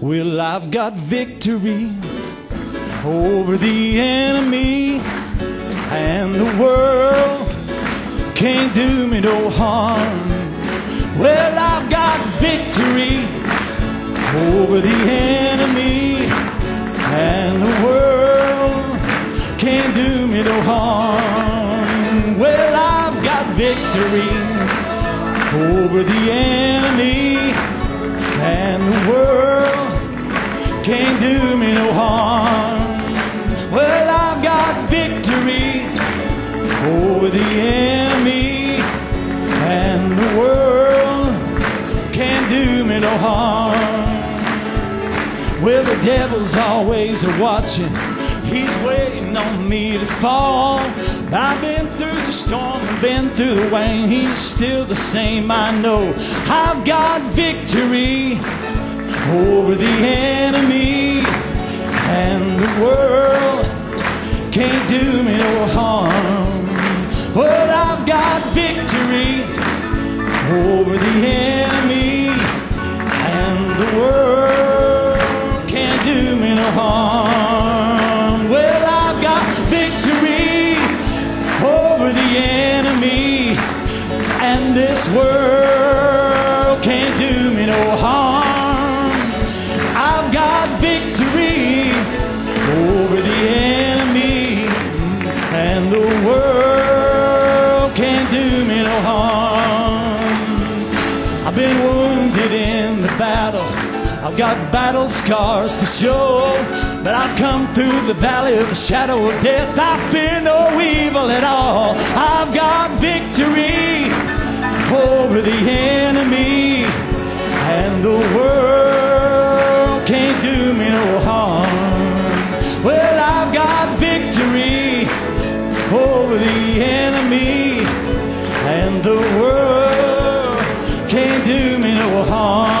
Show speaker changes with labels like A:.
A: Well, I've got victory over the enemy, and the world can't do me no harm. Well, I've got victory over the enemy, and the world can't do me no harm. Well, I've got victory over the enemy, and the world can't do me no harm. Well, I've got victory over the enemy, and the world can't do me no harm. Well, the devil's always watching. He's waiting on me to fall. I've been through the storm been through the rain. He's still the same, I know. I've got victory over the enemy, and the world can't do me no harm. Well, I've got victory over the enemy, and the world can't do me no harm. Well, I've got victory over the enemy, and this world world can't do me no harm. I've been wounded in the battle. I've got battle scars to show. But I've come through the valley of the shadow of death. I fear no evil at all. I've got victory over the enemy. Over the enemy. And the world can't do me no harm.